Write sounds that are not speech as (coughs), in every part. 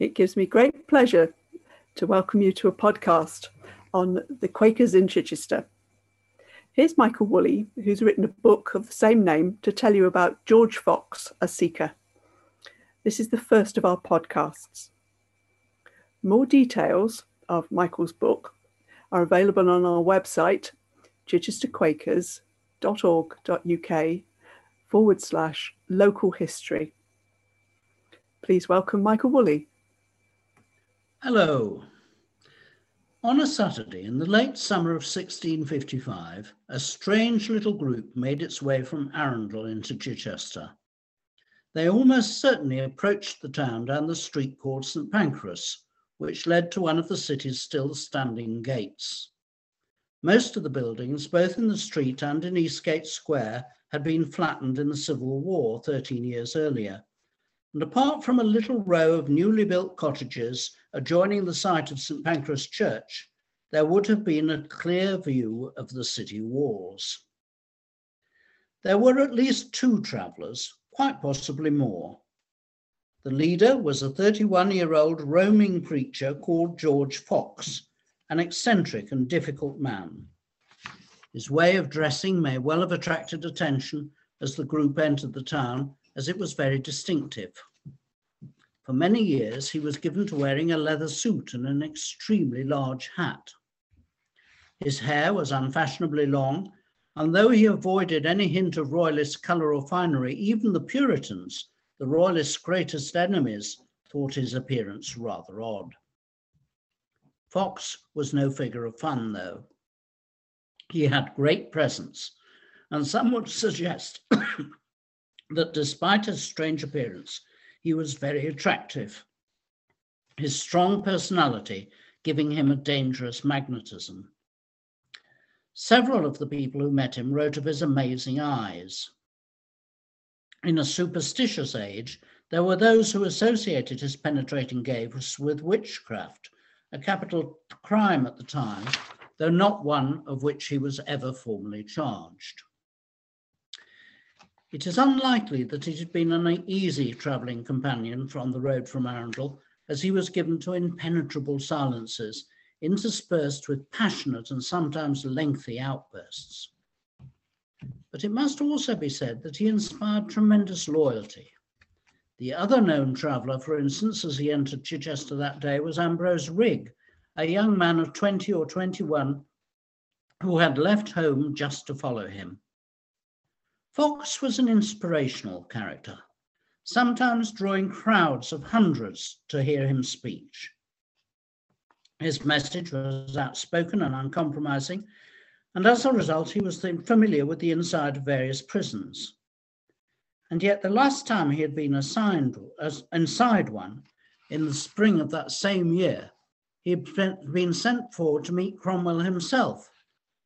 It gives me great pleasure to welcome you to a podcast on the Quakers in Chichester. Here's Michael Woolley, who's written a book of the same name to tell you about George Fox, a seeker. This is the first of our podcasts. More details of Michael's book are available on our website, chichesterquakers.org.uk forward slash local history. Please welcome Michael Woolley. Hello. On a Saturday in the late summer of 1655, a strange little group made its way from Arundel into Chichester. They almost certainly approached the town down the street called St Pancras, which led to one of the city's still standing gates. Most of the buildings, both in the street and in Eastgate Square, had been flattened in the Civil War 13 years earlier and apart from a little row of newly built cottages adjoining the site of St Pancras Church, there would have been a clear view of the city walls. There were at least two travellers, quite possibly more. The leader was a 31 year old roaming preacher called George Fox, an eccentric and difficult man. His way of dressing may well have attracted attention as the group entered the town, as it was very distinctive. For many years, he was given to wearing a leather suit and an extremely large hat. His hair was unfashionably long, and though he avoided any hint of royalist colour or finery, even the Puritans, the royalists' greatest enemies, thought his appearance rather odd. Fox was no figure of fun, though. He had great presence, and some would suggest (coughs) that despite his strange appearance, he was very attractive. His strong personality giving him a dangerous magnetism. Several of the people who met him wrote of his amazing eyes. In a superstitious age, there were those who associated his penetrating gaze with witchcraft, a capital crime at the time, though not one of which he was ever formally charged. It is unlikely that it had been an easy travelling companion from the road from Arundel, as he was given to impenetrable silences, interspersed with passionate and sometimes lengthy outbursts. But it must also be said that he inspired tremendous loyalty. The other known traveller, for instance, as he entered Chichester that day, was Ambrose Rigg, a young man of 20 or 21 who had left home just to follow him. Fox was an inspirational character, sometimes drawing crowds of hundreds to hear him speak. His message was outspoken and uncompromising, and as a result, he was familiar with the inside of various prisons. And yet, the last time he had been assigned as inside one, in the spring of that same year, he had been sent for to meet Cromwell himself,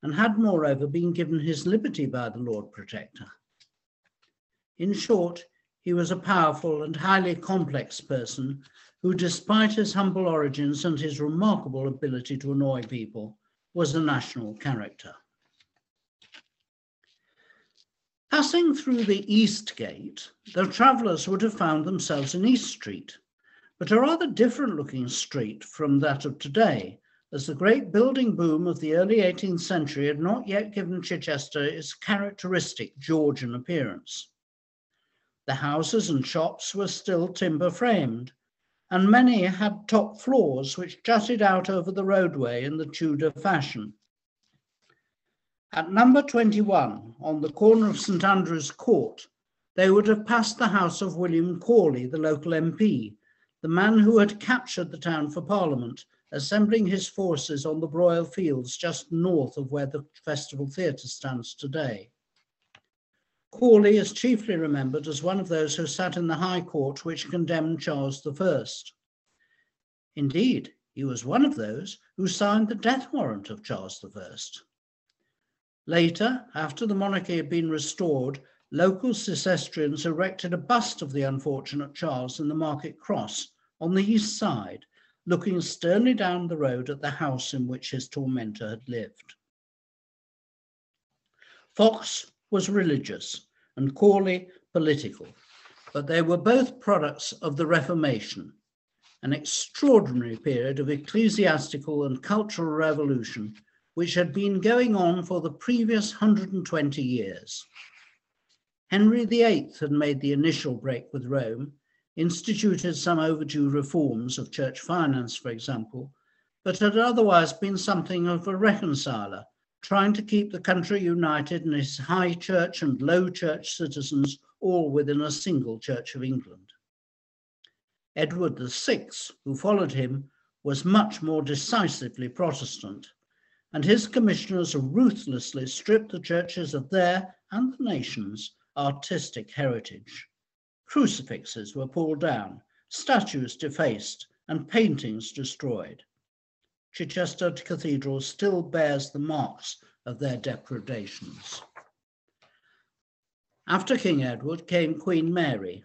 and had moreover been given his liberty by the Lord Protector. In short, he was a powerful and highly complex person who, despite his humble origins and his remarkable ability to annoy people, was a national character. Passing through the East Gate, the travellers would have found themselves in East Street, but a rather different looking street from that of today, as the great building boom of the early 18th century had not yet given Chichester its characteristic Georgian appearance. The houses and shops were still timber framed, and many had top floors which jutted out over the roadway in the Tudor fashion. At number 21, on the corner of St Andrew's Court, they would have passed the house of William Cawley, the local MP, the man who had captured the town for Parliament, assembling his forces on the Broyle Fields just north of where the Festival Theatre stands today. Cawley is chiefly remembered as one of those who sat in the High Court which condemned Charles I. Indeed, he was one of those who signed the death warrant of Charles I. Later, after the monarchy had been restored, local Cicestrians erected a bust of the unfortunate Charles in the Market Cross on the east side, looking sternly down the road at the house in which his tormentor had lived. Fox was religious and Cawley political, but they were both products of the Reformation, an extraordinary period of ecclesiastical and cultural revolution which had been going on for the previous 120 years. Henry VIII had made the initial break with Rome, instituted some overdue reforms of church finance, for example, but had otherwise been something of a reconciler, trying to keep the country united and its high church and low church citizens all within a single Church of England. Edward VI, who followed him, was much more decisively Protestant, and his commissioners ruthlessly stripped the churches of their and the nation's artistic heritage. Crucifixes were pulled down, statues defaced, and paintings destroyed. Chichester Cathedral still bears the marks of their depredations. After King Edward came Queen Mary,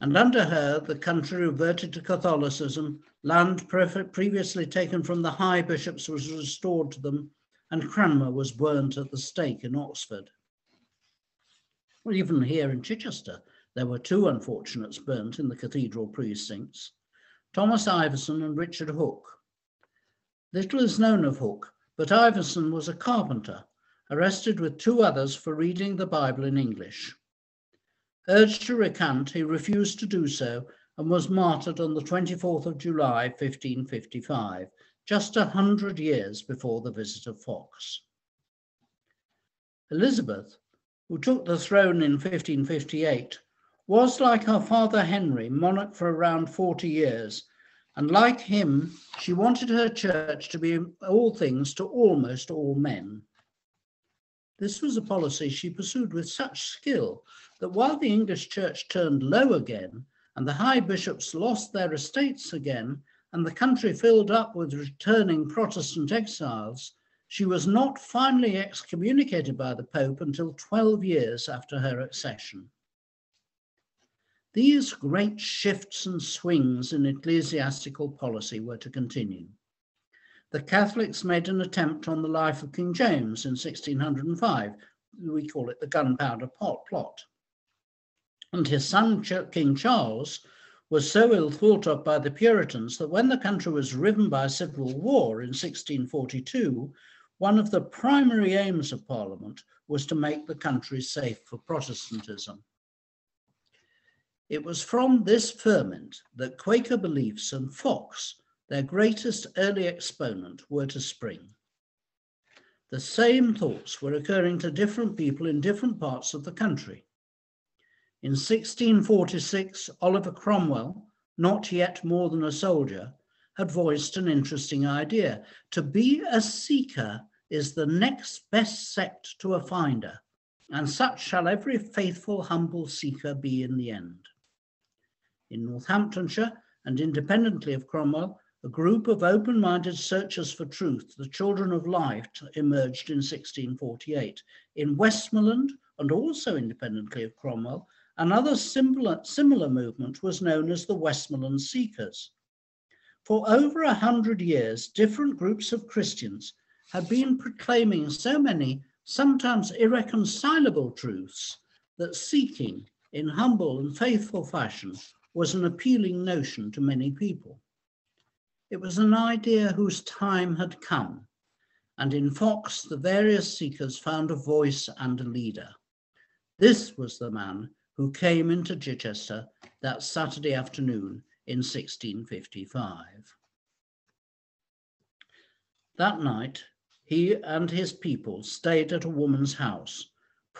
and under her the country reverted to Catholicism, land previously taken from the high bishops was restored to them, and Cranmer was burnt at the stake in Oxford. Well, even here in Chichester, there were two unfortunates burnt in the cathedral precincts, Thomas Iverson and Richard Hooke. Little is known of Hooke, but Iverson was a carpenter, arrested with two others for reading the Bible in English. Urged to recant, he refused to do so and was martyred on the 24th of July, 1555, just a hundred years before the visit of Fox. Elizabeth, who took the throne in 1558, was like her father Henry, monarch for around 40 years, and like him, she wanted her church to be all things to almost all men. This was a policy she pursued with such skill that while the English church turned low again, and the high bishops lost their estates again, and the country filled up with returning Protestant exiles, she was not finally excommunicated by the Pope until 12 years after her accession. These great shifts and swings in ecclesiastical policy were to continue the Catholics made an attempt on the life of King James in 1605. We call it the Gunpowder Plot. And his son, King Charles, was so ill thought of by the Puritans that when the country was riven by civil war in 1642, one of the primary aims of Parliament was to make the country safe for Protestantism. It was from this ferment that Quaker beliefs and Fox their greatest early exponent, were to spring. The same thoughts were occurring to different people in different parts of the country. In 1646, Oliver Cromwell, not yet more than a soldier, had voiced an interesting idea. To be a seeker is the next best sect to a finder, and such shall every faithful, humble seeker be in the end. In Northamptonshire, and independently of Cromwell, a group of open minded searchers for truth, the Children of Light, emerged in 1648. In Westmoreland, and also independently of Cromwell, another similar, similar movement was known as the Westmoreland Seekers. For over a hundred years, different groups of Christians had been proclaiming so many, sometimes irreconcilable truths that seeking in humble and faithful fashion was an appealing notion to many people. It was an idea whose time had come, and in Fox the various seekers found a voice and a leader. This was the man who came into Chichester that Saturday afternoon in 1655. That night, he and his people stayed at a woman's house,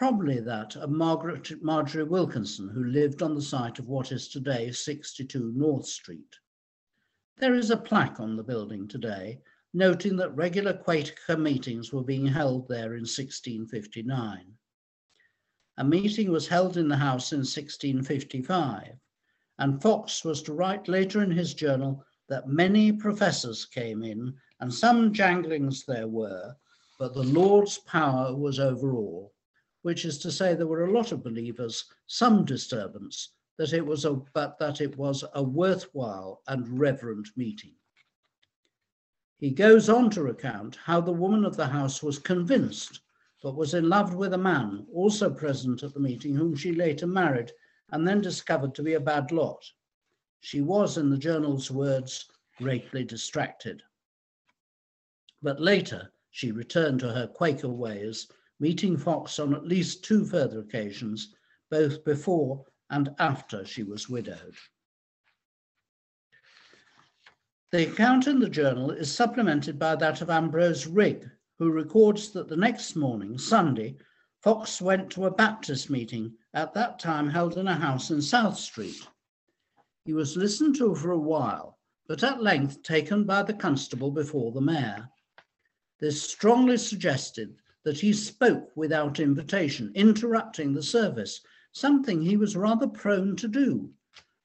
probably that of Margaret Marjorie Wilkinson, who lived on the site of what is today 62 North Street. There is a plaque on the building today noting that regular Quaker meetings were being held there in 1659. A meeting was held in the house in 1655, and Fox was to write later in his journal that many professors came in, and some janglings there were, but the Lord's power was over all, which is to say there were a lot of believers, some disturbance, that it was a but that it was a worthwhile and reverent meeting. He goes on to recount how the woman of the house was convinced, but was in love with a man also present at the meeting, whom she later married and then discovered to be a bad lot. She was, in the journal's words, greatly distracted. But later, she returned to her Quaker ways, meeting Fox on at least two further occasions, both before and after she was widowed. The account in the journal is supplemented by that of Ambrose Rigg, who records that the next morning, Sunday, Fox went to a Baptist meeting at that time held in a house in South Street. He was listened to for a while, but at length taken by the constable before the mayor. This strongly suggested that he spoke without invitation, interrupting the service, something he was rather prone to do,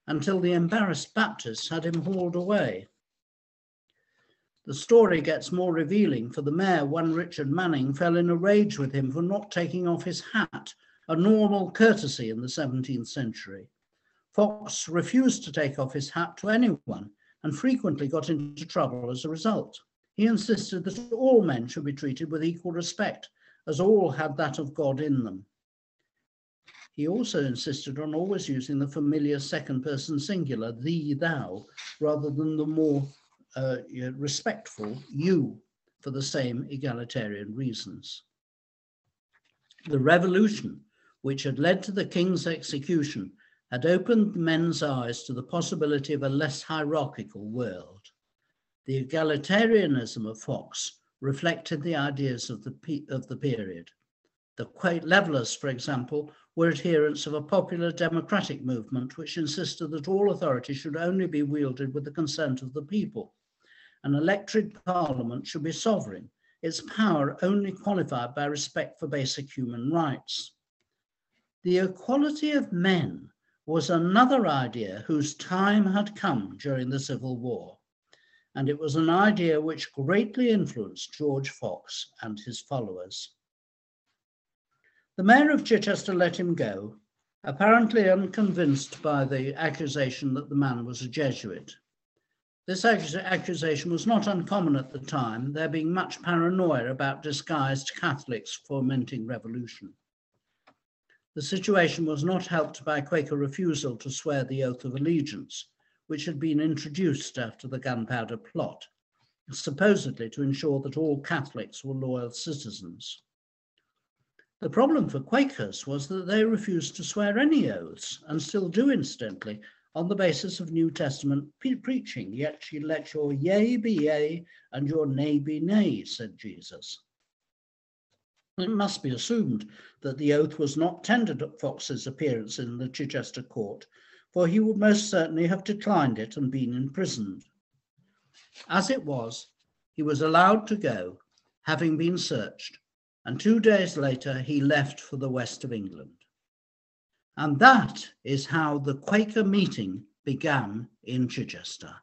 until the embarrassed Baptists had him hauled away. The story gets more revealing, for the mayor, one Richard Manning, fell in a rage with him for not taking off his hat, a normal courtesy in the 17th century. Fox refused to take off his hat to anyone and frequently got into trouble as a result. He insisted that all men should be treated with equal respect, as all had that of God in them. He also insisted on always using the familiar second person singular, thee, thou, rather than the more uh, respectful you for the same egalitarian reasons. The revolution, which had led to the king's execution, had opened men's eyes to the possibility of a less hierarchical world. The egalitarianism of Fox reflected the ideas of the, of the period. The Quake Levellers, for example, were adherents of a popular democratic movement which insisted that all authority should only be wielded with the consent of the people an elected parliament should be sovereign, its power only qualified by respect for basic human rights. The equality of men was another idea whose time had come during the Civil War, and it was an idea which greatly influenced George Fox and his followers. The mayor of Chichester let him go, apparently unconvinced by the accusation that the man was a Jesuit. This accusation was not uncommon at the time, there being much paranoia about disguised Catholics fomenting revolution. The situation was not helped by Quaker refusal to swear the oath of allegiance, which had been introduced after the gunpowder plot, supposedly to ensure that all Catholics were loyal citizens. The problem for Quakers was that they refused to swear any oaths, and still do incidentally, on the basis of New Testament pre- preaching. Yet she let your yea be yea and your nay be nay, said Jesus. It must be assumed that the oath was not tendered at Fox's appearance in the Chichester court, for he would most certainly have declined it and been imprisoned. As it was, he was allowed to go, having been searched, and two days later he left for the west of England. And that is how the Quaker meeting began in Chichester.